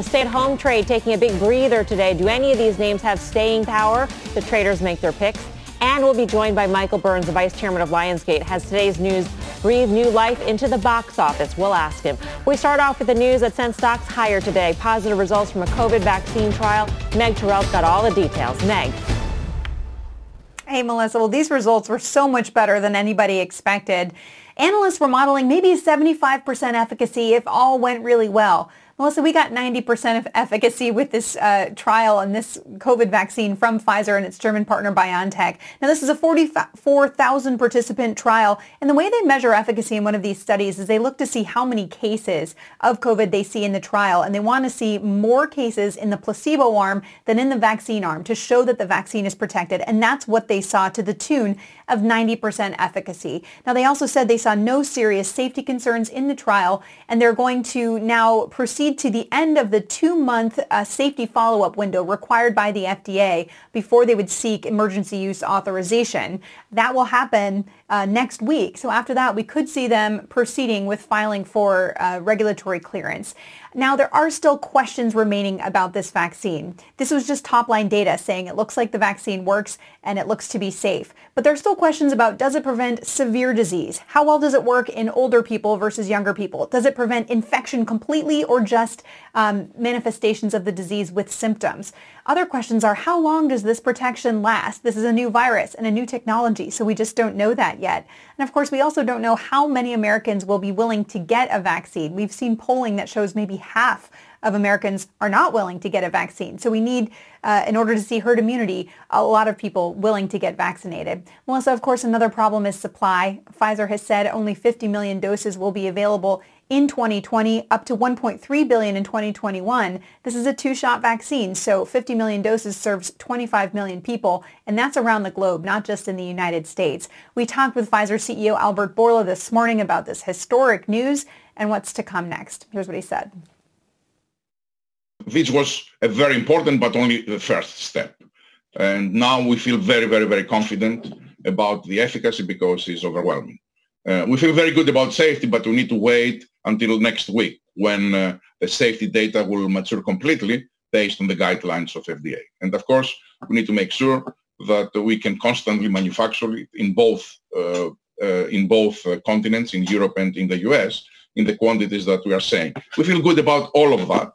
The stay-at-home trade taking a big breather today. Do any of these names have staying power? The traders make their picks. And we'll be joined by Michael Burns, the vice chairman of Lionsgate. Has today's news breathed new life into the box office? We'll ask him. We start off with the news that sent stocks higher today. Positive results from a COVID vaccine trial. Meg Tirrell's got all the details. Meg. Hey, Melissa. Well, these results were so much better than anybody expected. Analysts were modeling maybe 75% efficacy if all went really well. Melissa, we got 90% of efficacy with this uh, trial and this COVID vaccine from Pfizer and its German partner BioNTech. Now, this is a 44,000 participant trial, and the way they measure efficacy in one of these studies is they look to see how many cases of COVID they see in the trial, and they want to see more cases in the placebo arm than in the vaccine arm to show that the vaccine is protected, and that's what they saw to the tune of 90% efficacy. Now, they also said they saw no serious safety concerns in the trial, and they're going to now proceed to the end of the two-month uh, safety follow-up window required by the FDA before they would seek emergency use authorization. That will happen uh, next week. So after that, we could see them proceeding with filing for uh, regulatory clearance. Now, there are still questions remaining about this vaccine. This was just top-line data saying it looks like the vaccine works and it looks to be safe. But there are still questions about does it prevent severe disease? How well does it work in older people versus younger people? Does it prevent infection completely or just um, manifestations of the disease with symptoms? Other questions are how long does this protection last? This is a new virus and a new technology, so we just don't know that yet. And of course, we also don't know how many Americans will be willing to get a vaccine. We've seen polling that shows maybe half of Americans are not willing to get a vaccine. So we need, uh, in order to see herd immunity, a lot of people willing to get vaccinated. Melissa, of course, another problem is supply. Pfizer has said only 50 million doses will be available in 2020, up to 1.3 billion in 2021. This is a two-shot vaccine, so 50 million doses serves 25 million people, and that's around the globe, not just in the United States. We talked with Pfizer CEO Albert Bourla this morning about this historic news and what's to come next. Here's what he said. This was a very important, but only the first step. And now we feel very, very, very confident about the efficacy because it's overwhelming. Uh, we feel very good about safety, but we need to wait until next week when uh, the safety data will mature completely based on the guidelines of FDA. And of course, we need to make sure that we can constantly manufacture it in both uh, uh in both uh, continents, in Europe and in the US, in the quantities that we are saying. We feel good about all of that.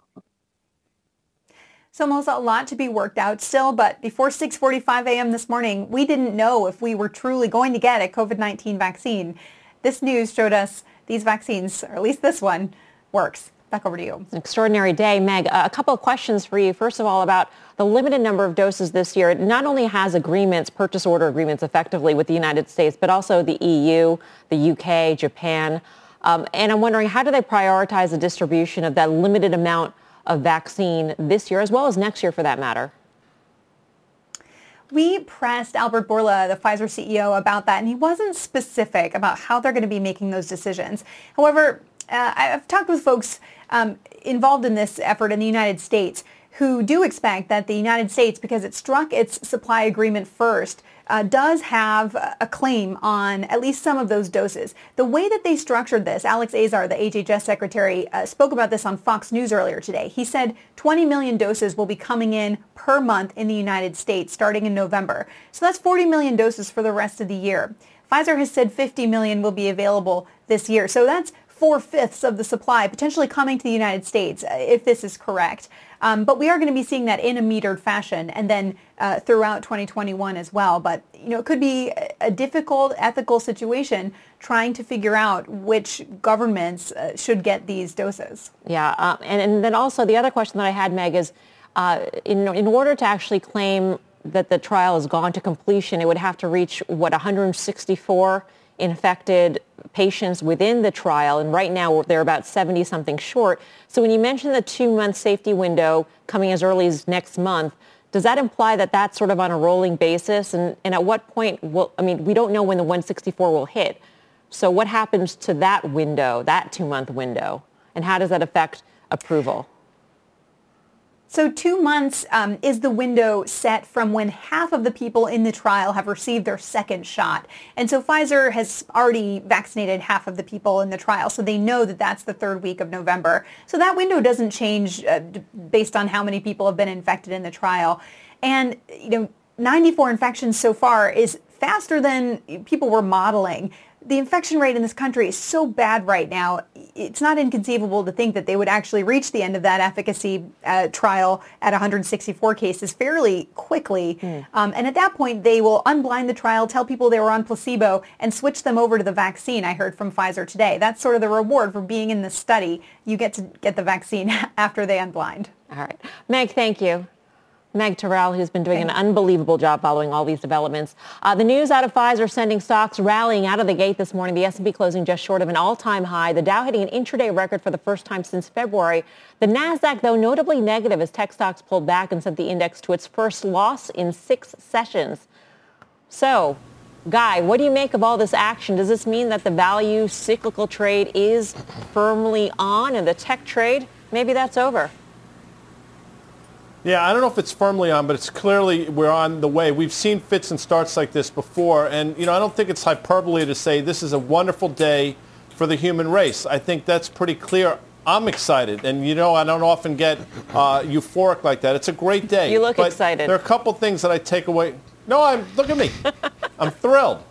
So Melissa, a lot to be worked out still, but before 6.45 a.m. this morning, we didn't know if we were truly going to get a COVID-19 vaccine. This news showed us these vaccines, or at least this one, works. Back over to you. An extraordinary day. Meg, a couple of questions for you. First of all, about the limited number of doses this year. It not only has agreements, purchase order agreements effectively with the United States, but also the EU, the UK, Japan. Um, and I'm wondering, how do they prioritize the distribution of that limited amount of vaccine this year, as well as next year for that matter? We pressed Albert Bourla, the Pfizer CEO, about that, and he wasn't specific about how they're going to be making those decisions. However, uh, I've talked with folks um, involved in this effort in the United States who do expect that the United States, because it struck its supply agreement first, uh, does have a claim on at least some of those doses. The way that they structured this, Alex Azar, the HHS secretary, uh, spoke about this on Fox News earlier today. He said 20 million doses will be coming in per month in the United States starting in November. So that's 40 million doses for the rest of the year. Pfizer has said 50 million will be available this year. So that's four-fifths of the supply potentially coming to the United States, uh, if this is correct. Um, but we are going to be seeing that in a metered fashion and then uh, throughout 2021 as well. But, you know, it could be a difficult ethical situation trying to figure out which governments uh, should get these doses. Yeah. Uh, and, and then also the other question that I had, Meg, is uh, in, in order to actually claim that the trial has gone to completion, it would have to reach, what, 164 infected patients within the trial, and right now they're about 70 something short. So when you mention the two-month safety window coming as early as next month, does that imply that that's sort of on a rolling basis? And, and at what point will, I mean, we don't know when the 164 will hit. So what happens to that window, that two-month window? And how does that affect approval? So two months um, is the window set from when half of the people in the trial have received their second shot. And so Pfizer has already vaccinated half of the people in the trial, so they know that that's the third week of November. So that window doesn't change uh, based on how many people have been infected in the trial. And, you know, 94 infections so far is faster than people were modeling the infection rate in this country is so bad right now. It's not inconceivable to think that they would actually reach the end of that efficacy uh, trial at 164 cases fairly quickly. Mm. Um, and at that point, they will unblind the trial, tell people they were on placebo, and switch them over to the vaccine. I heard from Pfizer today. That's sort of the reward for being in the study. You get to get the vaccine after they unblind. All right. Meg, thank you. Meg Tirrell, who's been doing an unbelievable job following all these developments. Uh, the news out of Pfizer sending stocks rallying out of the gate this morning. The S&P closing just short of an all-time high. The Dow hitting an intraday record for the first time since February. The Nasdaq, though, notably negative as tech stocks pulled back and sent the index to its first loss in six sessions. So, Guy, what do you make of all this action? Does this mean that the value cyclical trade is firmly on and the tech trade, maybe that's over? Yeah, I don't know if it's firmly on, but it's clearly we're on the way. We've seen fits and starts like this before, and you know I don't think it's hyperbole to say this is a wonderful day for the human race. I think that's pretty clear. I'm excited, and you know I don't often get uh, euphoric like that. It's a great day. You look excited. There are a couple things that I take away. No, I'm look at me. I'm thrilled.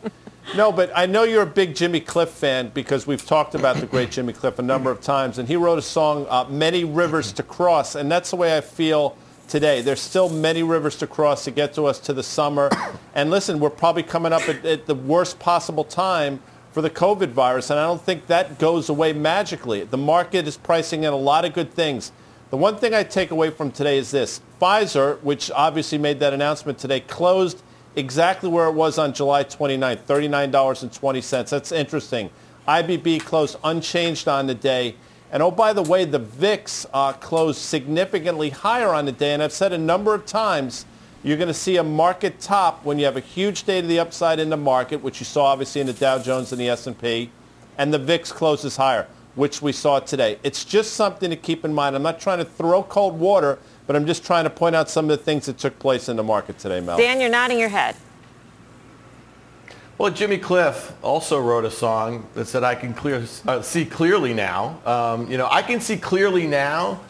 No, but I know you're a big Jimmy Cliff fan because we've talked about the great Jimmy Cliff a number of times, and he wrote a song, uh, "Many Rivers to Cross," and that's the way I feel today. There's still many rivers to cross to get to us to the summer. And listen, we're probably coming up at, at, the worst possible time for the COVID virus, and I don't think that goes away magically. The market is pricing in a lot of good things. The one thing I take away from today is this. Pfizer, which obviously made that announcement today, closed exactly where it was on July 29th, $39.20. That's interesting. IBB closed unchanged on the day. And oh, by the way, the VIX uh, closed significantly higher on the day. And I've said a number of times, you're going to see a market top when you have a huge day to the upside in the market, which you saw obviously in the Dow Jones and the S&P, and the VIX closes higher, which we saw today. It's just something to keep in mind. I'm not trying to throw cold water, but I'm just trying to point out some of the things that took place in the market today, Mel. Dan, you're nodding your head. Well, Jimmy Cliff also wrote a song that said, I can clear, uh, see clearly now. Um, you know, I can see clearly now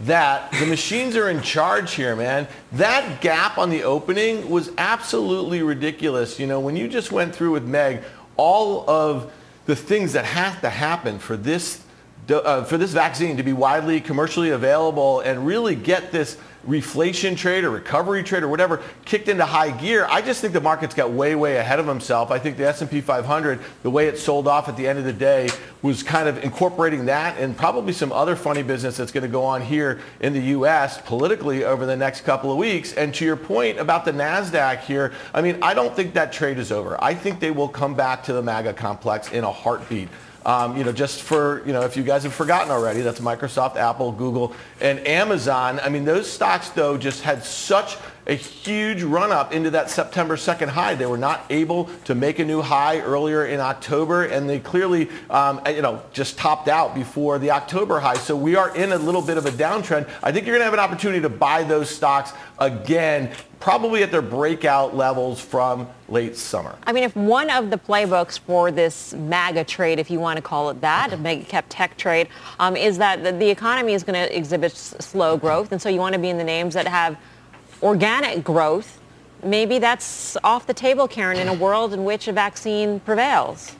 that the machines are in charge here, man. That gap on the opening was absolutely ridiculous. You know, when you just went through with Meg all of the things that have to happen for this, uh, for this vaccine to be widely commercially available and really get this reflation trade or recovery trade or whatever kicked into high gear, I just think the market's got way, way ahead of himself. I think the S&P 500, the way it sold off at the end of the day, was kind of incorporating that and probably some other funny business that's going to go on here in the U.S. politically over the next couple of weeks. And to your point about the NASDAQ here, I mean, I don't think that trade is over. I think they will come back to the MAGA complex in a heartbeat. Um, you know, just for, you know, if you guys have forgotten already, that's Microsoft, Apple, Google, and Amazon. I mean, those stocks, though, just had such a huge run up into that September 2nd high. They were not able to make a new high earlier in October, and they clearly, um, you know, just topped out before the October high. So we are in a little bit of a downtrend. I think you're going to have an opportunity to buy those stocks again, probably at their breakout levels from late summer. I mean, if one of the playbooks for this MAGA trade, if you want to call it that, a mega cap tech trade, um, is that the, the economy is going to exhibit slow growth, and so you want to be in the names that have organic growth, maybe that's off the table, Karen, in a world in which a vaccine prevails.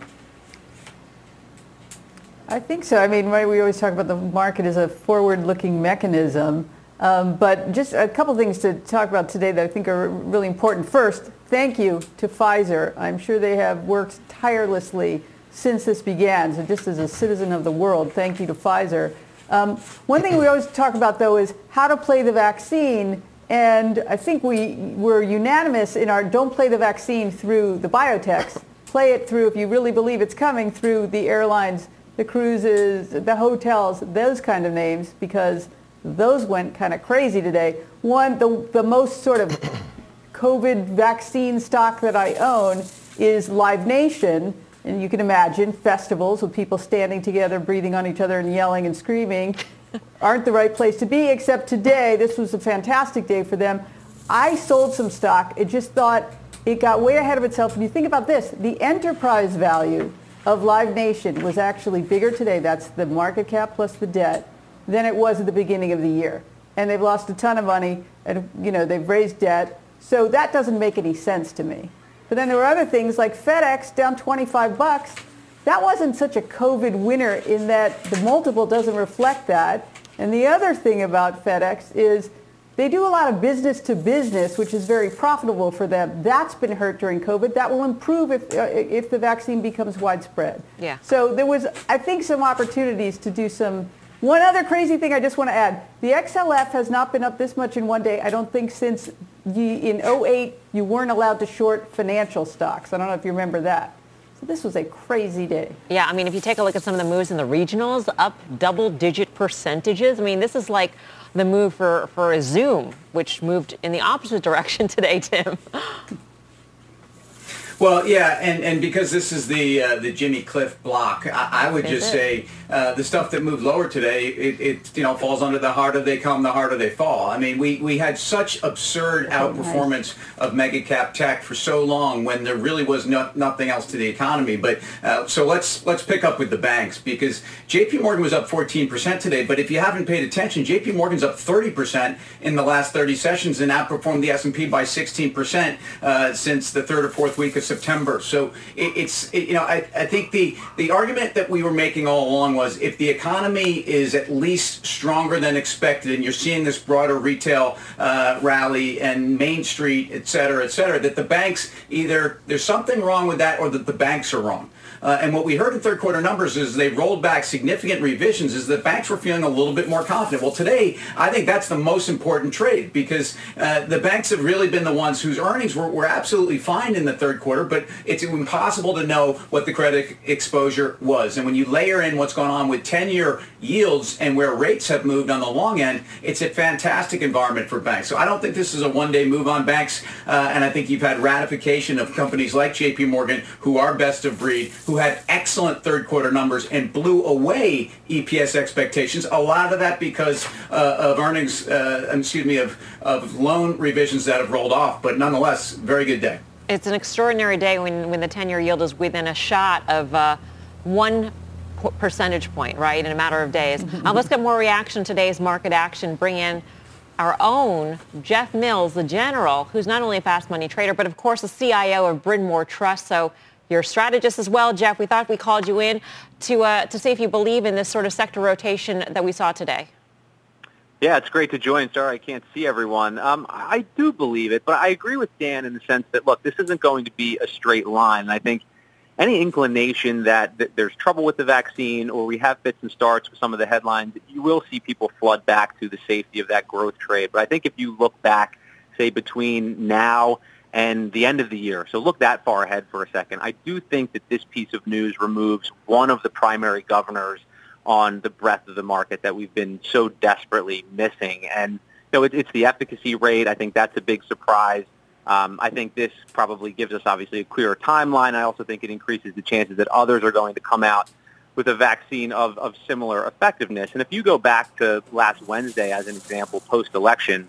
I think so. I mean, right, we always talk about the market as a forward-looking mechanism. Um, but just a couple things to talk about today that I think are really important. First, thank you to Pfizer. I'm sure they have worked tirelessly since this began. So just as a citizen of the world, thank you to Pfizer. Um, one thing we always talk about, though, is how to play the vaccine and I think we were unanimous in our don't play the vaccine through the biotechs play it through, if you really believe it's coming, through the airlines, the cruises, the hotels, those kind of names, because those went kind of crazy today. One, the, the most sort of COVID vaccine stock that I own is Live Nation. And you can imagine festivals with people standing together, breathing on each other and yelling and screaming aren't the right place to be, except today, this was a fantastic day for them. I sold some stock. It just thought it got way ahead of itself. And you think about this, the enterprise value of Live Nation was actually bigger today. That's the market cap plus the debt than it was at the beginning of the year. And they've lost a ton of money and, you know, they've raised debt. So that doesn't make any sense to me. But then there were other things like FedEx down 25 bucks. That wasn't such a COVID winner in that the multiple doesn't reflect that. And the other thing about FedEx is they do a lot of business to business, which is very profitable for them. That's been hurt during COVID. That will improve if, uh, if the vaccine becomes widespread. Yeah. So there was, I think, some opportunities to do some. One other crazy thing I just want to add. The XLF has not been up this much in one day, I don't think, since you, in 08, you weren't allowed to short financial stocks. I don't know if you remember that. So this was a crazy day. Yeah, I mean, if you take a look at some of the moves in the regionals, up double-digit percentages. I mean, this is like the move for, for Zoom, which moved in the opposite direction today, Tim. Well, yeah, and, and because this is the uh, the Jimmy Cliff block, I, I would Is just it? say uh, the stuff that moved lower today, it, it you know falls under the harder they come, the harder they fall. I mean, we, we had such absurd outperformance of mega cap tech for so long when there really was no, nothing else to the economy. But uh, so let's let's pick up with the banks because J.P. Morgan was up 14% today. But if you haven't paid attention, J.P. Morgan's up 30% in the last 30 sessions and outperformed the S&P by 16% uh, since the third or fourth week of September. So it, it's it, you know I, I think the the argument that we were making all along was if the economy is at least stronger than expected, and you're seeing this broader retail uh, rally and Main Street, et cetera, et cetera, that the banks either there's something wrong with that or that the banks are wrong. Uh, and what we heard in third quarter numbers is they rolled back significant revisions is that banks were feeling a little bit more confident. Well, today, I think that's the most important trade because uh, the banks have really been the ones whose earnings were, were absolutely fine in the third quarter, but it's impossible to know what the credit exposure was. And when you layer in what's going on with 10-year yields and where rates have moved on the long end, it's a fantastic environment for banks. So I don't think this is a one-day move on banks, uh, and I think you've had ratification of companies like J.P. Morgan who are best of breed, who had excellent third quarter numbers and blew away EPS expectations. A lot of that because uh, of earnings, uh, excuse me, of, of loan revisions that have rolled off. But nonetheless, very good day. It's an extraordinary day when, when the 10-year yield is within a shot of uh, one percentage point, right, in a matter of days. Uh, let's get more reaction to today's market action. Bring in our own Jeff Mills, the general, who's not only a fast money trader, but of course the CIO of Bryn Mawr Trust. So you're a strategist as well, Jeff. We thought we called you in to, uh, to see if you believe in this sort of sector rotation that we saw today. Yeah, it's great to join. Sorry I can't see everyone. Um, I do believe it, but I agree with Dan in the sense that, look, this isn't going to be a straight line. And I think any inclination that, that there's trouble with the vaccine or we have fits and starts with some of the headlines, you will see people flood back to the safety of that growth trade. But I think if you look back, say, between now and the end of the year, so look that far ahead for a second, I do think that this piece of news removes one of the primary governors on the breadth of the market that we've been so desperately missing. And, so it, it's the efficacy rate. I think that's a big surprise. Um, I think this probably gives us obviously a clearer timeline. I also think it increases the chances that others are going to come out with a vaccine of, of similar effectiveness. And if you go back to last Wednesday as an example, post-election,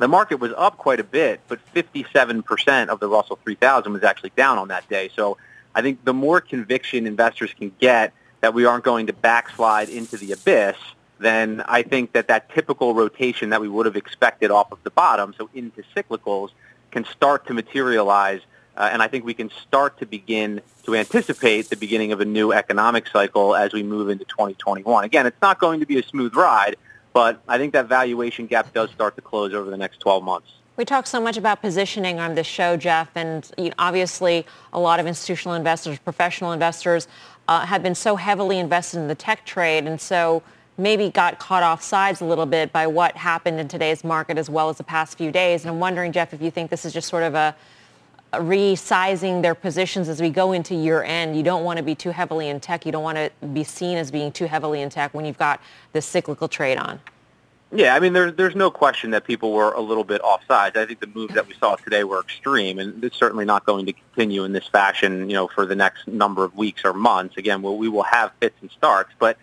the market was up quite a bit, but 57% of the Russell 3000 was actually down on that day. So I think the more conviction investors can get that we aren't going to backslide into the abyss, then I think that that typical rotation that we would have expected off of the bottom, so into cyclicals, can start to materialize. Uh, and I think we can start to begin to anticipate the beginning of a new economic cycle as we move into 2021. Again, it's not going to be a smooth ride, but I think that valuation gap does start to close over the next 12 months. We talk so much about positioning on this show, Jeff, and obviously a lot of institutional investors, professional investors uh, have been so heavily invested in the tech trade and so maybe got caught off sides a little bit by what happened in today's market as well as the past few days. And I'm wondering, Jeff, if you think this is just sort of a, resizing their positions as we go into year end. You don't want to be too heavily in tech. You don't want to be seen as being too heavily in tech when you've got this cyclical trade on. Yeah, I mean, there's there's no question that people were a little bit offsides. I think the moves that we saw today were extreme, and it's certainly not going to continue in this fashion, you know, for the next number of weeks or months. Again, well, we will have fits and starts, but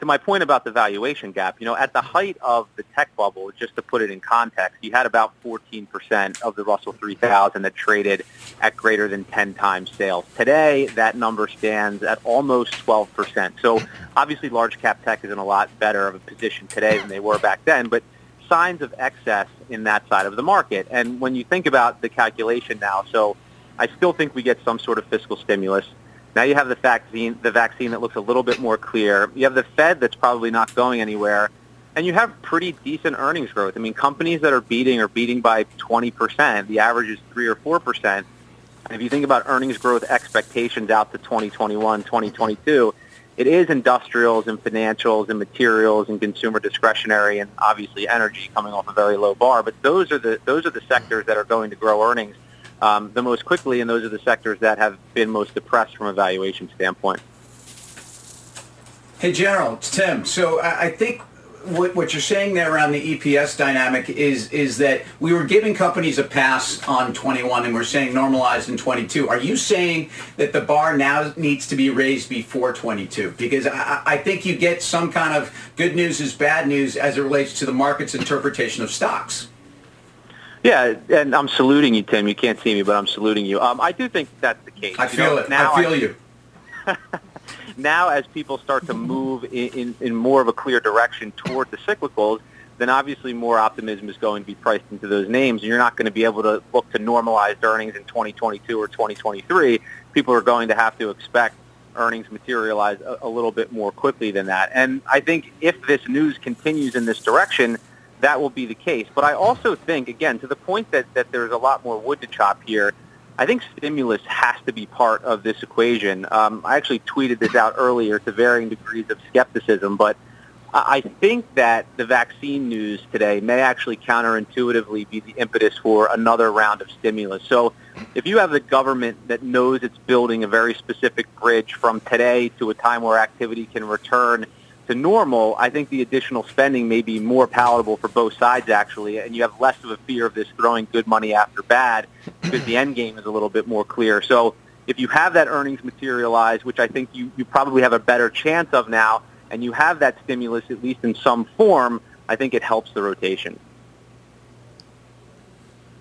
to my point about the valuation gap, you know, at the height of the tech bubble, just to put it in context, you had about 14% of the Russell 3000 that traded at greater than 10 times sales. Today, that number stands at almost 12%. So obviously large cap tech is in a lot better of a position today than they were back then, but signs of excess in that side of the market. And when you think about the calculation now, so I still think we get some sort of fiscal stimulus. Now you have the vaccine, the vaccine that looks a little bit more clear. You have the Fed that's probably not going anywhere, and you have pretty decent earnings growth. I mean, companies that are beating are beating by 20%. The average is three or four percent. And if you think about earnings growth expectations out to 2021, 2022, it is industrials and financials and materials and consumer discretionary and obviously energy coming off a very low bar. But those are the those are the sectors that are going to grow earnings um, the most quickly, and those are the sectors that have been most depressed from a valuation standpoint. Hey, General, it's Tim. So I think what, what you're saying there around the EPS dynamic is is that we were giving companies a pass on 21 and we're saying normalized in 22. Are you saying that the bar now needs to be raised before 22? Because I, I think you get some kind of good news is bad news as it relates to the market's interpretation of stocks. Yeah, and I'm saluting you, Tim. You can't see me, but I'm saluting you. Um, I do think that's the case. I you feel know, it. Now I feel I, you. now, as people start to move in, in, in more of a clear direction toward the cyclicals, then obviously more optimism is going to be priced into those names, and you're not going to be able to look to normalized earnings in 2022 or 2023. People are going to have to expect earnings materialize a, a little bit more quickly than that. And I think if this news continues in this direction, that will be the case. But I also think, again, to the point that, that there's a lot more wood to chop here, I think stimulus has to be part of this equation. Um, I actually tweeted this out earlier to varying degrees of skepticism, but I think that the vaccine news today may actually counterintuitively be the impetus for another round of stimulus. So if you have the government that knows it's building a very specific bridge from today to a time where activity can return to normal, I think the additional spending may be more palatable for both sides actually, and you have less of a fear of this throwing good money after bad because the end game is a little bit more clear. So if you have that earnings materialize, which I think you, you probably have a better chance of now, and you have that stimulus at least in some form, I think it helps the rotation.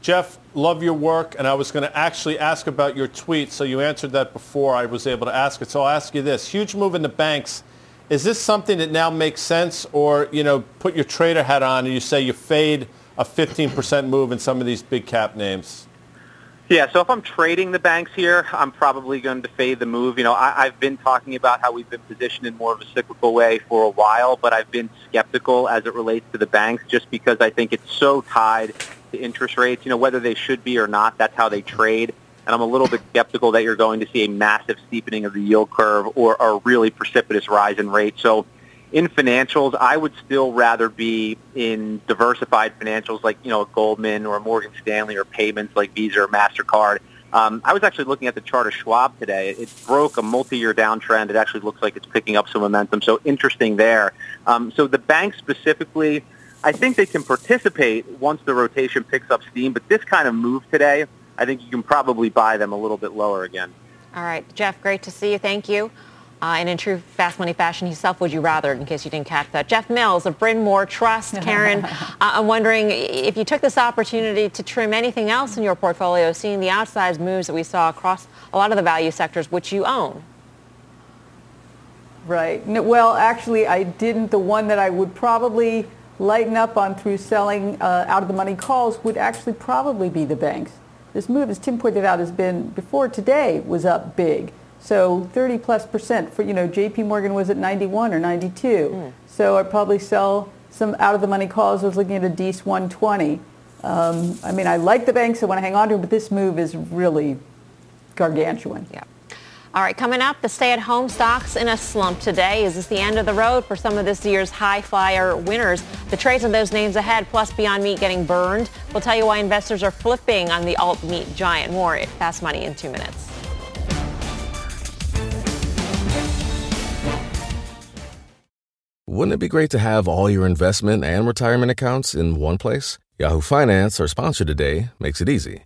Jeff, love your work, and I was going to actually ask about your tweet, so you answered that before I was able to ask it. So I'll ask you this. Huge move in the banks is this something that now makes sense, or you know, put your trader hat on and you say you fade a 15% move in some of these big cap names? Yeah, so if I'm trading the banks here, I'm probably going to fade the move. You know, I, I've been talking about how we've been positioned in more of a cyclical way for a while, but I've been skeptical as it relates to the banks just because I think it's so tied to interest rates. You know, whether they should be or not, that's how they trade and I'm a little bit skeptical that you're going to see a massive steepening of the yield curve or a really precipitous rise in rates. So in financials, I would still rather be in diversified financials like, you know, Goldman or Morgan Stanley or payments like Visa or MasterCard. Um, I was actually looking at the chart of Schwab today. It broke a multi-year downtrend. It actually looks like it's picking up some momentum. So interesting there. Um, so the banks specifically, I think they can participate once the rotation picks up steam. But this kind of move today, I think you can probably buy them a little bit lower again. All right, Jeff, great to see you. Thank you. Uh, and in true fast money fashion, himself, would you rather, in case you didn't catch that. Jeff Mills of Bryn Mawr Trust. Karen, uh, I'm wondering if you took this opportunity to trim anything else in your portfolio, seeing the outsized moves that we saw across a lot of the value sectors which you own. Right. Well, actually, I didn't. The one that I would probably lighten up on through selling uh, out of the money calls would actually probably be the banks. This move, as Tim pointed out, has been, before today, was up big. So 30 plus percent for, you know, JP Morgan was at 91 or 92. Mm. So I'd probably sell some out of the money calls. I was looking at a DEES 120. Um, I mean, I like the banks. I want to hang on to them, but this move is really gargantuan. Yeah. All right, coming up, the stay-at-home stocks in a slump today. Is this the end of the road for some of this year's high flyer winners? The trades of those names ahead, plus Beyond Meat getting burned. We'll tell you why investors are flipping on the alt meat giant. More at Fast Money in two minutes. Wouldn't it be great to have all your investment and retirement accounts in one place? Yahoo Finance, our sponsor today, makes it easy.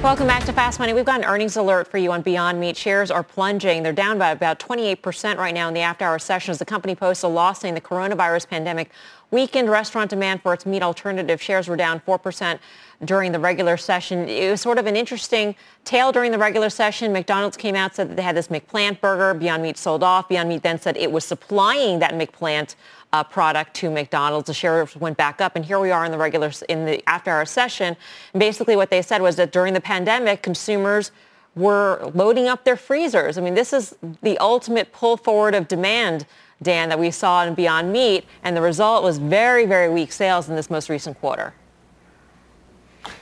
Welcome back to Fast Money. We've got an earnings alert for you on Beyond Meat. Shares are plunging. They're down by about 28% right now in the after-hour session as the company posts a loss saying the coronavirus pandemic weakened restaurant demand for its meat alternative. Shares were down 4% during the regular session. It was sort of an interesting tale during the regular session. McDonald's came out, said that they had this McPlant burger. Beyond Meat sold off. Beyond Meat then said it was supplying that McPlant uh, product to McDonald's. The shares went back up, and here we are in the regular in the after-hour session. And basically, what they said was that during the pandemic, consumers were loading up their freezers. I mean, this is the ultimate pull forward of demand. Dan, that we saw in Beyond Meat, and the result was very, very weak sales in this most recent quarter.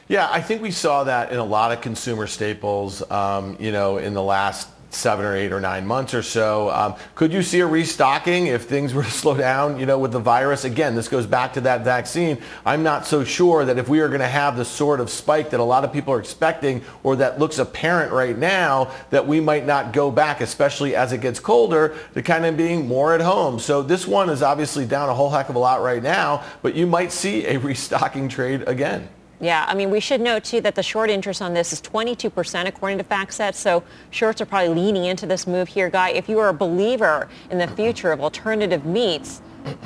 Yeah, I think we saw that in a lot of consumer staples, um, you know, in the last seven or eight or nine months or so. Um, could you see a restocking if things were to slow down, you know, with the virus? Again, this goes back to that vaccine. I'm not so sure that if we are going to have the sort of spike that a lot of people are expecting or that looks apparent right now, that we might not go back, especially as it gets colder, to kind of being more at home. So this one is obviously down a whole heck of a lot right now, but you might see a restocking trade again. Yeah, I mean, we should note, too, that the short interest on this is 22% according to FactSet. So shorts are probably leaning into this move here, Guy. If you are a believer in the future of alternative meats,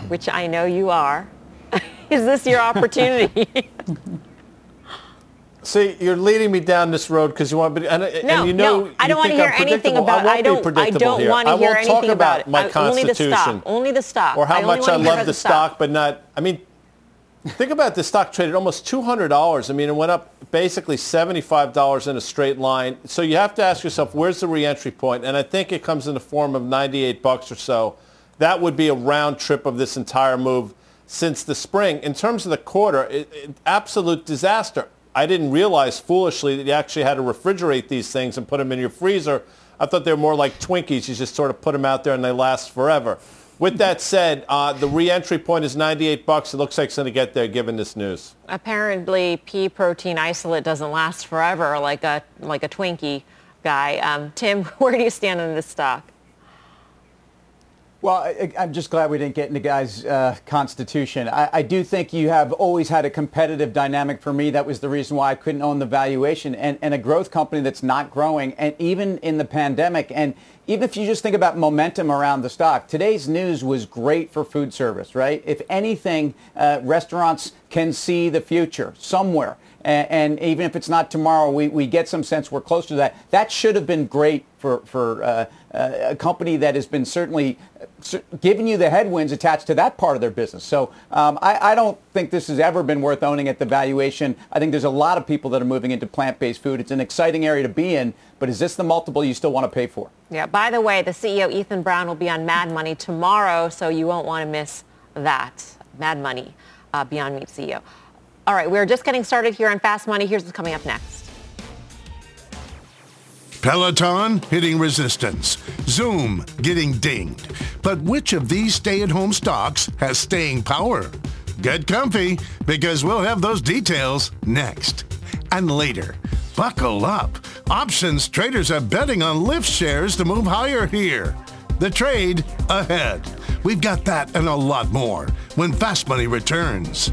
which I know you are, is this your opportunity? See, you're leading me down this road because you want, but and, no, and you know, no, I don't want to hear anything about. I, I don't. I don't want to hear anything about, about my I, constitution. Only the stock. Only the stock. Or how I much I love the stock, stock, but not. I mean, think about the stock traded almost $200. I mean, it went up basically $75 in a straight line. So you have to ask yourself, where's the reentry point? And I think it comes in the form of 98 bucks or so. That would be a round trip of this entire move since the spring. In terms of the quarter, it, it, absolute disaster. I didn't realize foolishly that you actually had to refrigerate these things and put them in your freezer. I thought they were more like Twinkies. You just sort of put them out there and they last forever. With that said, uh, the reentry point is 98 bucks. It looks like it's going to get there given this news. Apparently, pea protein isolate doesn't last forever like a like a Twinkie guy. Um, Tim, where do you stand on this stock? Well, I, am just glad we didn't get into guys' uh, constitution. I, I, do think you have always had a competitive dynamic for me. That was the reason why I couldn't own the valuation and, and a growth company that's not growing. And even in the pandemic, and even if you just think about momentum around the stock, today's news was great for food service, right? If anything, uh, restaurants can see the future somewhere. And, and, even if it's not tomorrow, we, we get some sense we're close to that. That should have been great for, for uh, uh, a company that has been certainly uh, giving you the headwinds attached to that part of their business. So um, I, I, don't think this has ever been worth owning at the valuation. I think there's a lot of people that are moving into plant-based food. It's an exciting area to be in, but is this the multiple you still want to pay for? Yeah, by the way, the CEO, Ethan Brown, will be on Mad Money tomorrow, so you won't want to miss that. Mad Money, uh, Beyond Meat CEO. All right, we're just getting started here on Fast Money. Here's what's coming up next. Peloton hitting resistance. Zoom getting dinged. But which of these stay-at-home stocks has staying power? Get comfy because we'll have those details next. And later, buckle up. Options traders are betting on Lyft shares to move higher here. The trade ahead. We've got that and a lot more when Fast Money returns.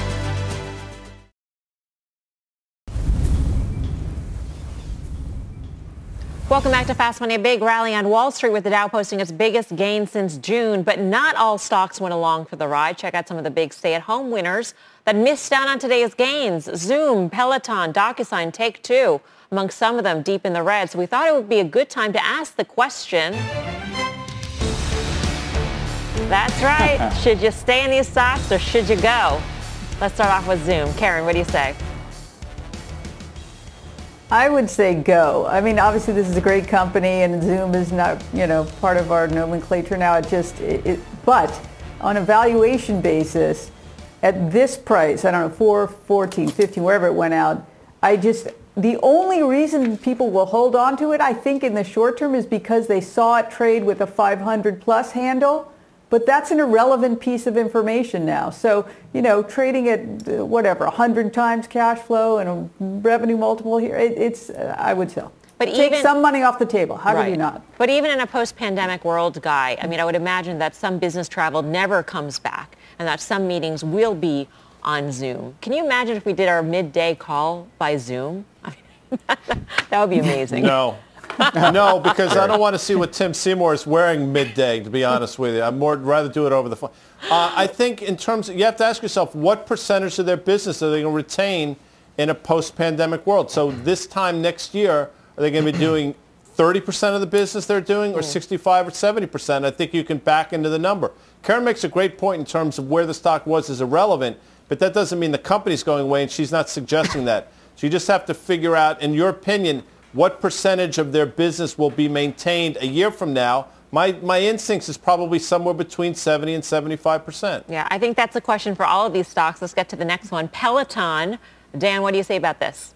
Welcome back to Fast Money. A big rally on Wall Street with the Dow posting its biggest gain since June, but not all stocks went along for the ride. Check out some of the big stay-at-home winners that missed out on today's gains. Zoom, Peloton, DocuSign, Take-Two, among some of them deep in the red. So we thought it would be a good time to ask the question. That's right. should you stay in these stocks or should you go? Let's start off with Zoom. Karen, what do you say? I would say go. I mean, obviously this is a great company and Zoom is not, you know, part of our nomenclature now. It just, it, it, but on a valuation basis, at this price, I don't know, 4, 14, 15, wherever it went out, I just, the only reason people will hold on to it, I think in the short term is because they saw it trade with a 500 plus handle but that's an irrelevant piece of information now. So, you know, trading at uh, whatever, 100 times cash flow and a revenue multiple here, it, it's, uh, I would sell. But Take even, some money off the table. How right. do you not? But even in a post-pandemic world, Guy, I mean, I would imagine that some business travel never comes back and that some meetings will be on Zoom. Can you imagine if we did our midday call by Zoom? I mean, that would be amazing. No. no, because I don't want to see what Tim Seymour is wearing midday. To be honest with you, I'd more rather do it over the phone. Uh, I think in terms, of, you have to ask yourself what percentage of their business are they going to retain in a post-pandemic world. So this time next year, are they going to be doing 30% of the business they're doing, or 65 or 70%? I think you can back into the number. Karen makes a great point in terms of where the stock was is irrelevant, but that doesn't mean the company's going away, and she's not suggesting that. So you just have to figure out, in your opinion, what percentage of their business will be maintained a year from now? My, my instincts is probably somewhere between 70 and 75 percent. Yeah, I think that's a question for all of these stocks. Let's get to the next one. Peloton. Dan, what do you say about this?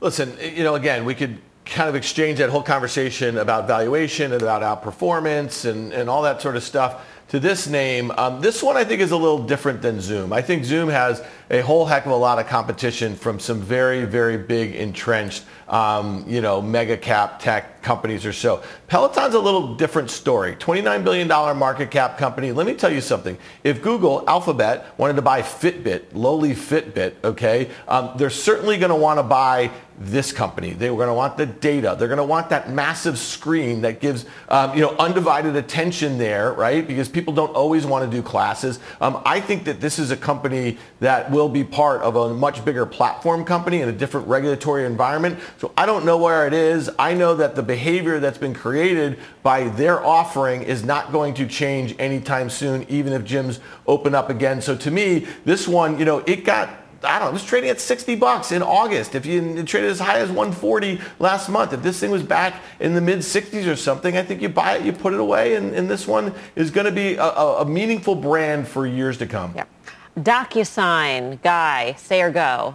Listen, you know, again, we could kind of exchange that whole conversation about valuation and about outperformance and, and all that sort of stuff to this name. Um, this one I think is a little different than Zoom. I think Zoom has a whole heck of a lot of competition from some very, very big entrenched, um, you know, mega cap tech companies or so. Peloton's a little different story. $29 billion market cap company. Let me tell you something. If Google, Alphabet, wanted to buy Fitbit, lowly Fitbit, okay, um, they're certainly going to want to buy this company. They were going to want the data. They're going to want that massive screen that gives, um, you know, undivided attention there, right? Because people don't always want to do classes. Um, I think that this is a company that will be part of a much bigger platform company in a different regulatory environment. So I don't know where it is. I know that the behavior that's been created by their offering is not going to change anytime soon, even if gyms open up again. So to me, this one, you know, it got I don't know, it was trading at 60 bucks in August. If you traded as high as 140 last month, if this thing was back in the mid 60s or something, I think you buy it, you put it away, and, and this one is going to be a, a, meaningful brand for years to come. Yeah. DocuSign, Guy, say or go.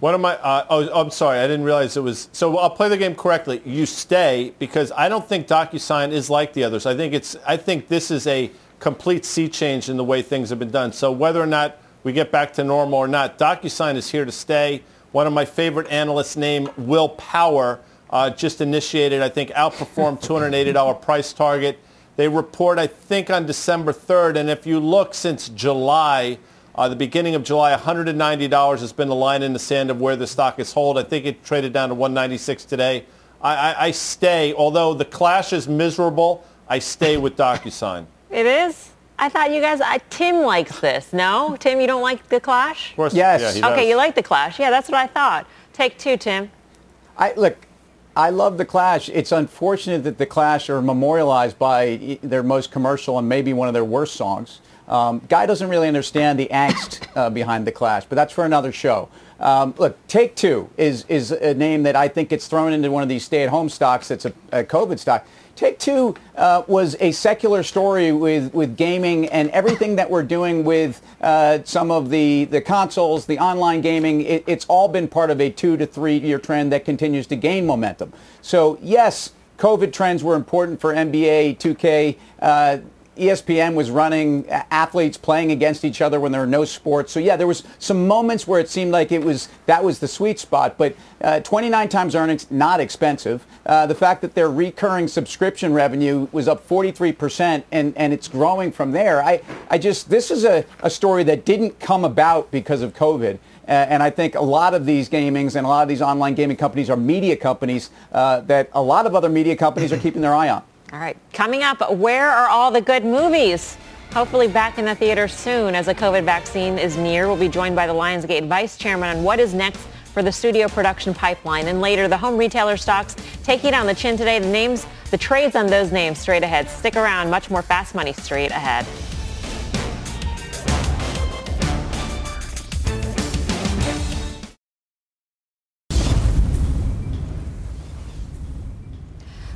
One of my, uh, oh, I'm sorry, I didn't realize it was, so I'll play the game correctly. You stay because I don't think DocuSign is like the others. I think it's, I think this is a complete sea change in the way things have been done. So whether or not we get back to normal or not, DocuSign is here to stay. One of my favorite analysts named Will Power uh, just initiated, I think, outperformed $280 price target. They report, I think, on December 3rd. And if you look since July, Uh, the beginning of July, $190 has been the line in the sand of where the stock is hold. I think it traded down to 196 today. I, I, I stay, although the clash is miserable, I stay with DocuSign. It is? I thought you guys, I, Tim likes this. No? Tim, you don't like the Clash? Of course, Yes. yeah, he Okay, you like the Clash. Yeah, that's what I thought. Take two, Tim. I look. I love the Clash. It's unfortunate that the Clash are memorialized by their most commercial and maybe one of their worst songs. Um, Guy doesn't really understand the angst uh, behind the Clash, but that's for another show. Um, look, Take Two is is a name that I think gets thrown into one of these stay-at-home stocks. That's a, a COVID stock. Take Two uh, was a secular story with, with gaming and everything that we're doing with uh, some of the, the consoles, the online gaming. It, it's all been part of a two to three year trend that continues to gain momentum. So yes, COVID trends were important for NBA, 2K. Uh, ESPN was running athletes playing against each other when there were no sports. So yeah, there was some moments where it seemed like it was that was the sweet spot. But uh, 29 times earnings, not expensive. Uh, the fact that their recurring subscription revenue was up 43% and, and it's growing from there. I, I just this is a, a story that didn't come about because of COVID. Uh, and I think a lot of these gamings and a lot of these online gaming companies are media companies uh, that a lot of other media companies are keeping their eye on. All right, coming up, where are all the good movies? Hopefully back in the theater soon as the COVID vaccine is near. We'll be joined by the Lionsgate Vice Chairman on what is next for the studio production pipeline. And later, the home retailer stocks taking on the chin today. The names, the trades on those names straight ahead. Stick around, much more fast money straight ahead.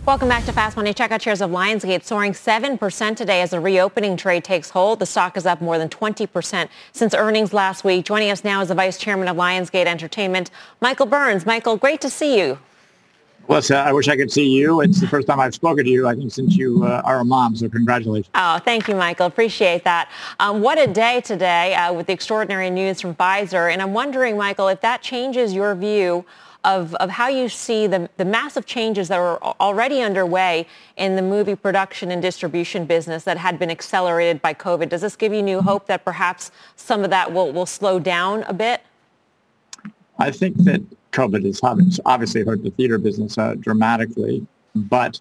Welcome back to Fast Money. Check out shares of Lionsgate soaring 7% today as the reopening trade takes hold. The stock is up more than 20% since earnings last week. Joining us now is the Vice Chairman of Lionsgate Entertainment, Michael Burns. Michael, great to see you. Well, I wish I could see you. It's the first time I've spoken to you, I think, since you uh, are a mom. So congratulations. Oh, thank you, Michael. Appreciate that. Um, what a day today uh, with the extraordinary news from Pfizer. And I'm wondering, Michael, if that changes your view of, of how you see the, the massive changes that were already underway in the movie production and distribution business that had been accelerated by COVID. Does this give you new hope that perhaps some of that will, will slow down a bit? I think that COVID has obviously hurt the theater business uh, dramatically, but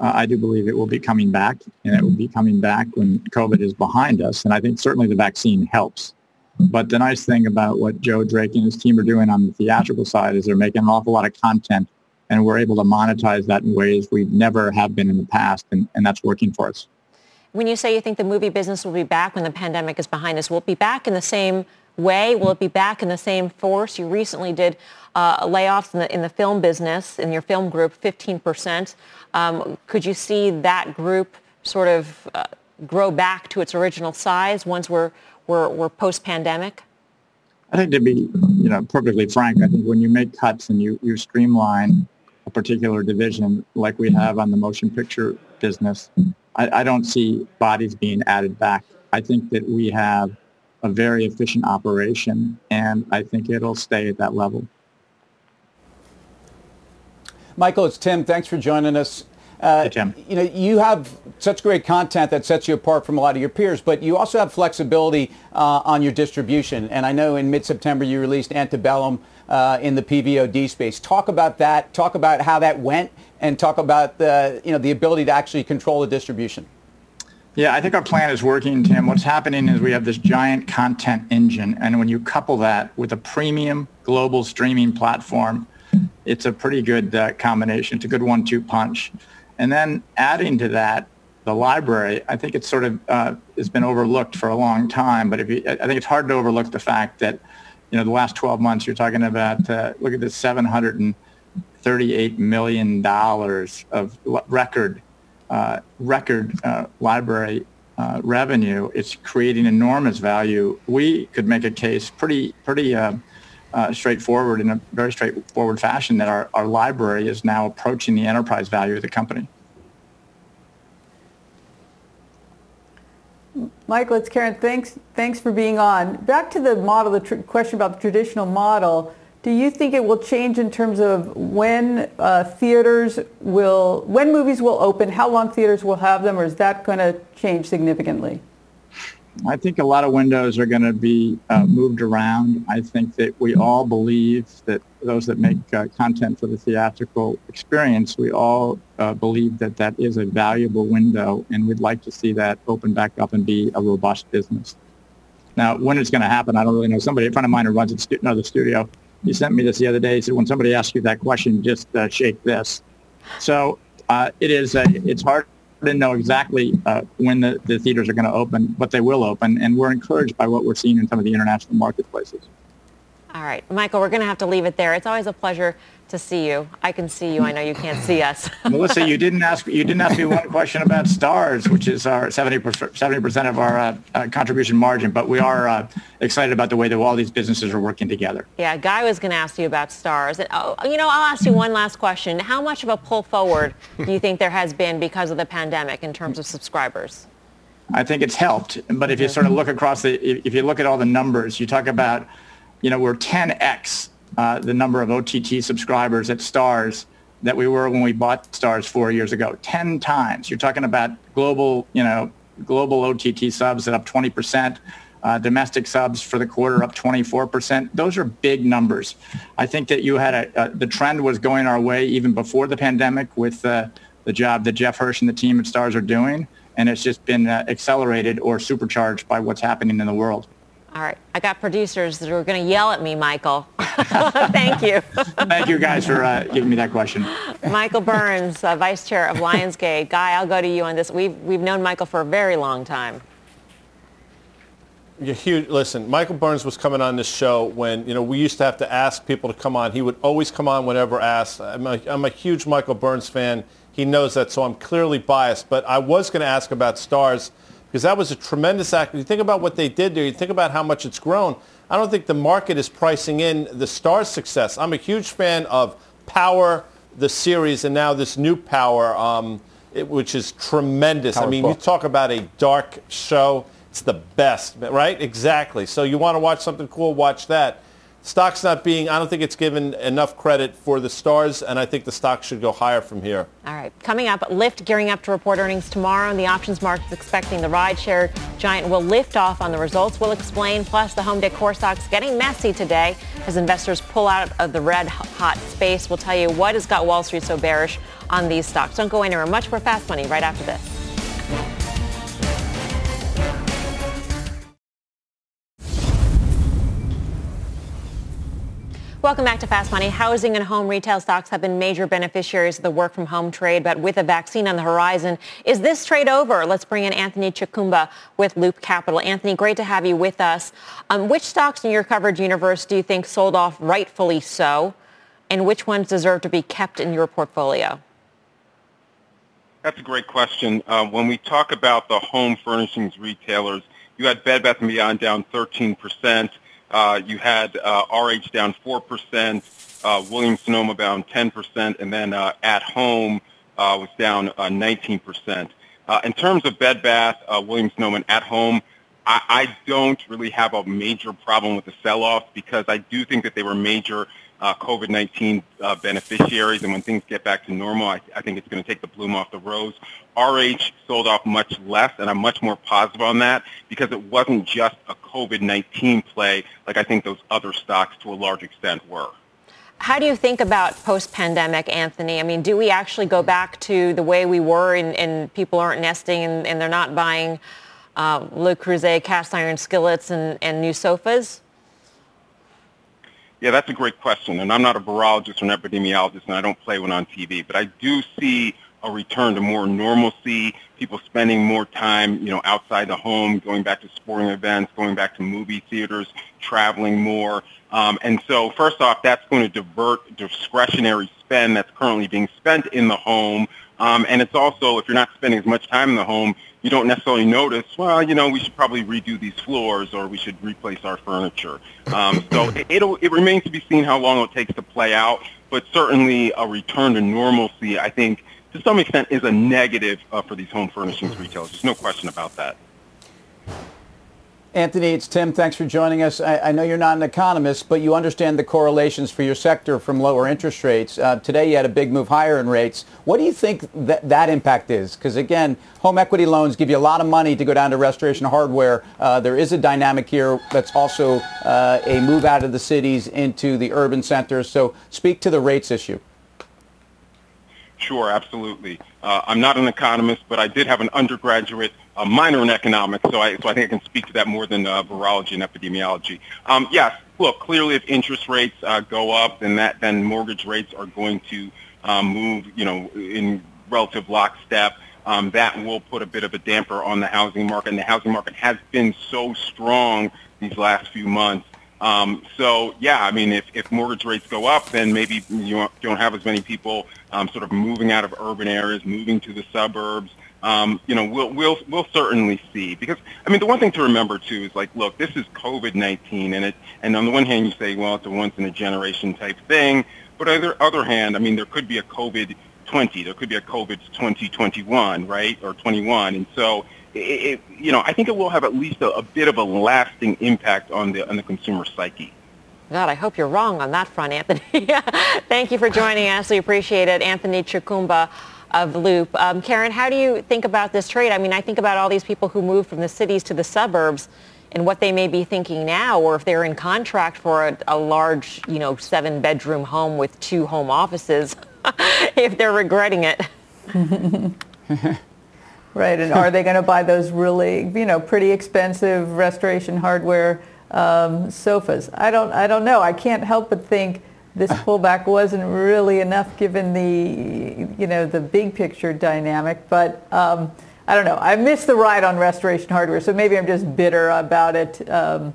uh, I do believe it will be coming back, and it will be coming back when COVID is behind us. And I think certainly the vaccine helps. But the nice thing about what Joe Drake and his team are doing on the theatrical side is they're making an awful lot of content, and we're able to monetize that in ways we never have been in the past, and, and that's working for us. When you say you think the movie business will be back when the pandemic is behind us, will it be back in the same way? Will it be back in the same force? You recently did uh, layoffs in the, in the film business, in your film group, 15%. Um, could you see that group sort of uh, grow back to its original size once we're, we're, we're post-pandemic? I think to be, you know, perfectly frank, I think when you make cuts and you, you streamline a particular division like we have on the motion picture business, I, I don't see bodies being added back. I think that we have a very efficient operation, and I think it'll stay at that level. Michael, it's Tim. Thanks for joining us. Uh, hey, You know, you have such great content that sets you apart from a lot of your peers, but you also have flexibility uh, on your distribution. And I know in mid-September you released Antebellum uh, in the PVOD space. Talk about that. Talk about how that went, and talk about the you know the ability to actually control the distribution. Yeah, I think our plan is working, Tim. What's happening is we have this giant content engine, and when you couple that with a premium global streaming platform, it's a pretty good uh, combination. It's a good one-two punch. And then adding to that, the library, I think it's sort of uh, has been overlooked for a long time. But if you, I think it's hard to overlook the fact that, you know, the last 12 months, you're talking about, uh, look at this 738 million dollars of record uh, record uh, library uh, revenue. It's creating enormous value. We could make a case pretty pretty. Uh, straightforward in a very straightforward fashion that our, our library is now approaching the enterprise value of the company. Michael, it's Karen. Thanks, thanks for being on. Back to the model, the tr- question about the traditional model. Do you think it will change in terms of when uh, theaters will, when movies will open, how long theaters will have them, or is that going to change significantly? I think a lot of windows are going to be uh, moved around. I think that we all believe that those that make uh, content for the theatrical experience, we all uh, believe that that is a valuable window, and we'd like to see that open back up and be a robust business. Now, when it's going to happen, I don't really know. Somebody, a friend of mine who runs another studio, he sent me this the other day. He said, when somebody asks you that question, just uh, shake this. So uh, it is. A, it's hard to know exactly uh, when the, the theaters are going to open, but they will open, and we're encouraged by what we're seeing in some of the international marketplaces. All right, Michael, we're going to have to leave it there. It's always a pleasure to see you. I can see you. I know you can't see us. Melissa, you didn't ask you didn't ask me one question about Starz, which is our 70 percent of our uh, uh, contribution margin. But we are uh, excited about the way that all these businesses are working together. Yeah, Guy was going to ask you about Starz. And, oh, you know, I'll ask you one last question. How much of a pull forward do you think there has been because of the pandemic in terms of subscribers? I think it's helped. But if you sort of look across the, if you look at all the numbers, you talk about, you know, we're 10x uh, the number of OTT subscribers at Starz that we were when we bought Starz four years ago. Ten times. You're talking about global, you know, global OTT subs at up 20%. Uh, domestic subs for the quarter up 24%. Those are big numbers. I think that you had a, uh, the trend was going our way even before the pandemic with uh, the job that Jeff Hirsch and the team at Starz are doing. And it's just been uh, accelerated or supercharged by what's happening in the world. All right. I got producers that are going to yell at me, Michael. Thank you. Thank you guys for uh, giving me that question. Michael Burns, uh, Vice Chair of Lionsgate. Guy, I'll go to you on this. We've, we've known Michael for a very long time. You're huge. Listen, Michael Burns was coming on this show when, you know, we used to have to ask people to come on. He would always come on whenever asked. I'm a, I'm a huge Michael Burns fan. He knows that, so I'm clearly biased. But I was going to ask about Starz because that was a tremendous act. You think about what they did there. You think about how much it's grown. I don't think the market is pricing in the Starz' success. I'm a huge fan of Power, the series, and now this new Power, um, it, which is tremendous. I mean, you talk about a dark show. It's the best, right? Exactly. So you want to watch something cool, watch that stock's not being, I don't think it's given enough credit for the Starz, and I think the stock should go higher from here. All right. Coming up, Lyft gearing up to report earnings tomorrow, and the options market is expecting the rideshare giant will lift off on the results. We'll explain. Plus, the home decor stocks getting messy today as investors pull out of the red hot space. We'll tell you what has got Wall Street so bearish on these stocks. Don't go anywhere. Much more fast money right after this. Welcome back to Fast Money. Housing and home retail stocks have been major beneficiaries of the work from home trade, but with a vaccine on the horizon, is this trade over? Let's bring in Anthony Chukumba with Loop Capital. Anthony, great to have you with us. Um, which stocks in your coverage universe do you think sold off rightfully so, and which ones deserve to be kept in your portfolio? That's a great question. Uh, when we talk about the home furnishings retailers, you had Bed Bath & Beyond down 13 percent. Uh, you had uh, RH down 4%, uh, Williams Sonoma down 10%, and then uh, At Home uh, was down uh, 19%. Uh, in terms of Bed Bath, uh, Williams Sonoma, At Home, I, I don't really have a major problem with the sell-off because I do think that they were major uh, COVID-19 uh, beneficiaries, and when things get back to normal, I, I think it's going to take the bloom off the rose. RH sold off much less, and I'm much more positive on that because it wasn't just a COVID-19 play like I think those other stocks to a large extent were. How do you think about post-pandemic, Anthony? I mean, do we actually go back to the way we were and, and people aren't nesting and, and they're not buying uh, Le Creuset cast iron skillets and, and new sofas? Yeah, that's a great question. And I'm not a virologist or an epidemiologist, and I don't play one on TV. But I do see a return to more normalcy, people spending more time, you know, outside the home, going back to sporting events, going back to movie theaters, traveling more. Um, and so first off, that's going to divert discretionary spend that's currently being spent in the home. Um, and it's also, if you're not spending as much time in the home, you don't necessarily notice, well, you know, we should probably redo these floors or we should replace our furniture. Um, so it, it'll, it remains to be seen how long it takes to play out, but certainly a return to normalcy, I think, to some extent is a negative uh, for these home furnishings retailers. There's no question about that. Anthony, it's Tim. Thanks for joining us. I, I, know you're not an economist, but you understand the correlations for your sector from lower interest rates. Uh, today you had a big move higher in rates. What do you think that, that impact is? Because again, home equity loans give you a lot of money to go down to restoration hardware. Uh, there is a dynamic here that's also uh, a move out of the cities into the urban centers. So speak to the rates issue. Sure, absolutely. Uh, I'm not an economist, but I did have an undergraduate a minor in economics, so I, so I think I can speak to that more than uh, virology and epidemiology. Um, yes, look, clearly if interest rates uh, go up, then that then mortgage rates are going to um, move, you know, in relative lockstep. Um, that will put a bit of a damper on the housing market, and the housing market has been so strong these last few months. Um, so yeah, I mean, if, if mortgage rates go up, then maybe you don't have as many people um, sort of moving out of urban areas, moving to the suburbs um, you know, we'll we'll we'll certainly see because I mean the one thing to remember too is like, look, this is COVID-19, and it and on the one hand you say, well, it's a once in a generation type thing, but on the other hand, I mean there could be a COVID 20, there could be a COVID 2021, right, or 21, and so. It, it, you know, I think it will have at least a, a bit of a lasting impact on the on the consumer psyche. God, I hope you're wrong on that front, Anthony. Thank you for joining us. We appreciate it. Anthony Chukumba of Loop. Um, Karen, how do you think about this trade? I mean, I think about all these people who moved from the cities to the suburbs and what they may be thinking now, or if they're in contract for a, a large, you know, seven-bedroom home with two home offices, if they're regretting it. right, and are they going to buy those really, you know, pretty expensive restoration hardware um, sofas? I don't, I don't know. I can't help but think this pullback wasn't really enough given the, you know, the big picture dynamic. But um, I don't know. I missed the ride on restoration hardware, so maybe I'm just bitter about it. Um,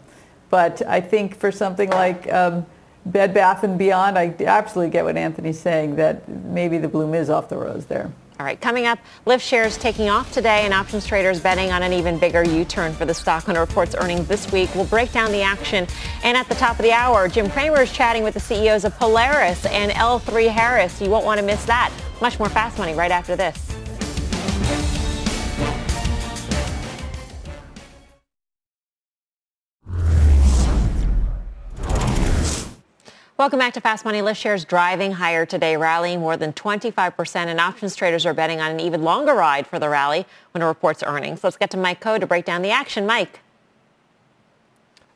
but I think for something like um, Bed Bath and Beyond, I absolutely get what Anthony's saying that maybe the bloom is off the rose there. All right, coming up, Lyft shares taking off today and options traders betting on an even bigger U-turn for the stock it reports earnings this week. We'll break down the action. And at the top of the hour, Jim Cramer is chatting with the CEOs of Polaris and L3 Harris. You won't want to miss that. Much more fast money right after this. Welcome back to Fast Money. Lyft shares driving higher today, rallying more than 25%, and options traders are betting on an even longer ride for the rally when it reports earnings. Let's get to Mike Khouw to break down the action. Mike.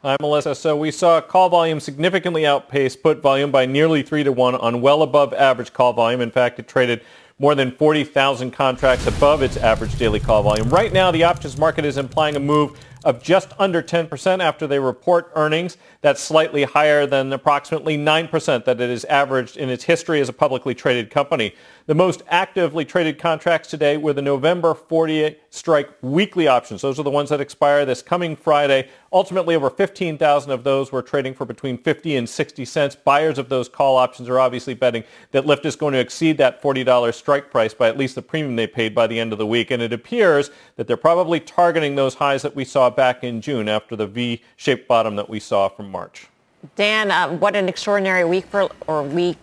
Hi, Melissa. So we saw call volume significantly outpace put volume by nearly 3 to 1 on well above average call volume. In fact, it traded more than 40,000 contracts above its average daily call volume. Right now, the options market is implying a move of just under 10% after they report earnings. That's slightly higher than approximately 9% that it has averaged in its history as a publicly traded company. The most actively traded contracts today were the November 48 strike weekly options. Those are the ones that expire this coming Friday. Ultimately, over 15,000 of those were trading for between 50 and 60 cents. Buyers of those call options are obviously betting that Lyft is going to exceed that $40 strike price by at least the premium they paid by the end of the week. And it appears that they're probably targeting those highs that we saw back in June after the V-shaped bottom that we saw from March. Dan, uh, what an extraordinary week for, or week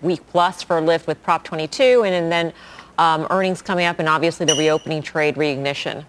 week plus for Lyft with Prop 22 and, and then um, earnings coming up and obviously the reopening trade reignition.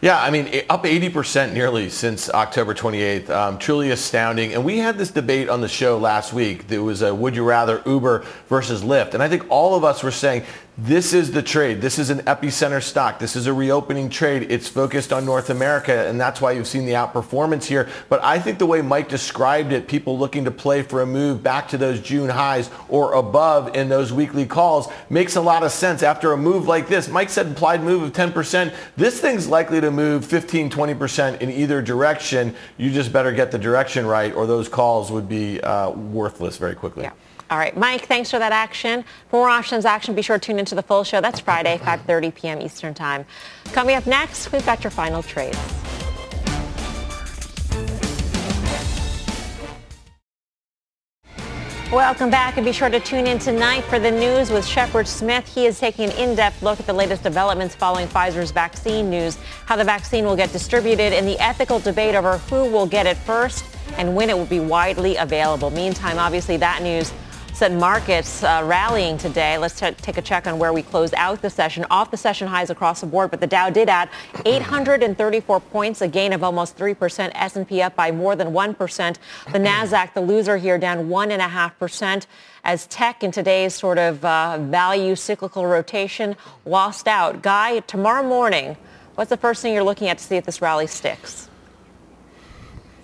Yeah, I mean, up 80% nearly since October 28th. Um, truly astounding. And we had this debate on the show last week. There was a would you rather Uber versus Lyft. And I think all of us were saying this is the trade. This is an epicenter stock. This is a reopening trade. It's focused on North America, and that's why you've seen the outperformance here. But I think the way Mike described it, people looking to play for a move back to those June highs or above in those weekly calls, makes a lot of sense. After a move like this, Mike said implied move of 10%. This thing's likely to move 15, 20% in either direction. You just better get the direction right, or those calls would be uh, worthless very quickly. Yeah. All right, Mike, thanks for that action. For more options action, be sure to tune into the full show. That's Friday, 5.30 p.m. Eastern Time. Coming up next, we've got your final trades. Welcome back and be sure to tune in tonight for the news with Shepard Smith. He is taking an in-depth look at the latest developments following Pfizer's vaccine news, how the vaccine will get distributed, and the ethical debate over who will get it first and when it will be widely available. Meantime, obviously that news Said markets uh, rallying today. Let's t- take a check on where we closed out the session. Off the session highs across the board, but the Dow did add 834 points, a gain of almost 3%. S&P up by more than 1%. The Nasdaq, the loser here, down 1.5% as tech in today's sort of uh, value cyclical rotation lost out. Guy, tomorrow morning, what's the first thing you're looking at to see if this rally sticks?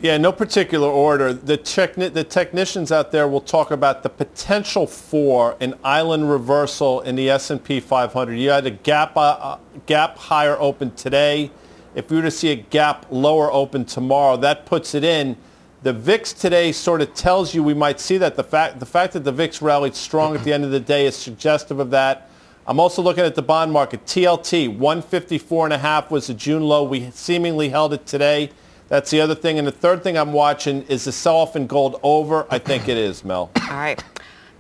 Yeah, no particular order. The, techni- the technicians out there will talk about the potential for an island reversal in the S&P 500. You had a gap, uh, uh, gap higher open today. If we were to see a gap lower open tomorrow, that puts it in. The VIX today sort of tells you we might see that. The fact, the fact that the VIX rallied strong at the end of the day is suggestive of that. I'm also looking at the bond market. TLT, 154.5 was the June low. We seemingly held it today. That's the other thing. And the third thing I'm watching is the sell-off in gold over. I think it is, Mel. All right.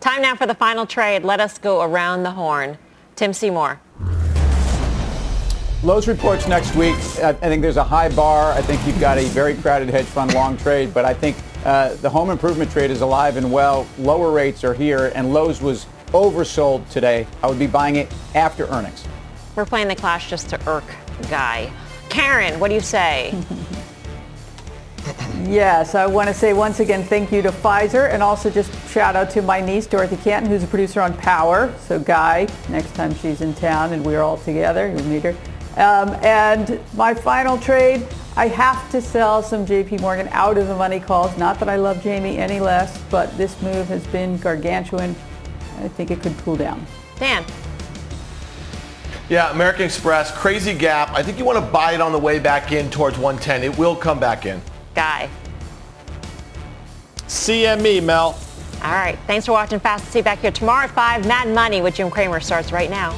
Time now for the final trade. Let us go around the horn. Tim Seymour. Lowe's reports next week. I think there's a high bar. I think you've got a very crowded hedge fund long trade, but I think uh, the home improvement trade is alive and well. Lower rates are here, and Lowe's was oversold today. I would be buying it after earnings. We're playing the clash just to irk Guy. Karen, what do you say? Yes, I want to say once again thank you to Pfizer and also just shout out to my niece Dorothy Canton who's a producer on Power. So Guy, next time she's in town and we're all together, you'll meet her. Um, and my final trade, I have to sell some JP Morgan out of the money calls. Not that I love Jamie any less, but this move has been gargantuan. I think it could cool down. Dan. Yeah, American Express, crazy gap. I think you want to buy it on the way back in towards 110. It will come back in. Guy. CME, Mel. All right. Thanks for watching Fast to See back here tomorrow at 5. Mad Money with Jim Cramer starts right now.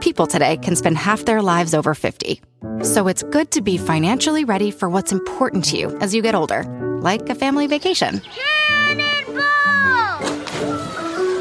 People today can spend half their lives over 50. So it's good to be financially ready for what's important to you as you get older, like a family vacation.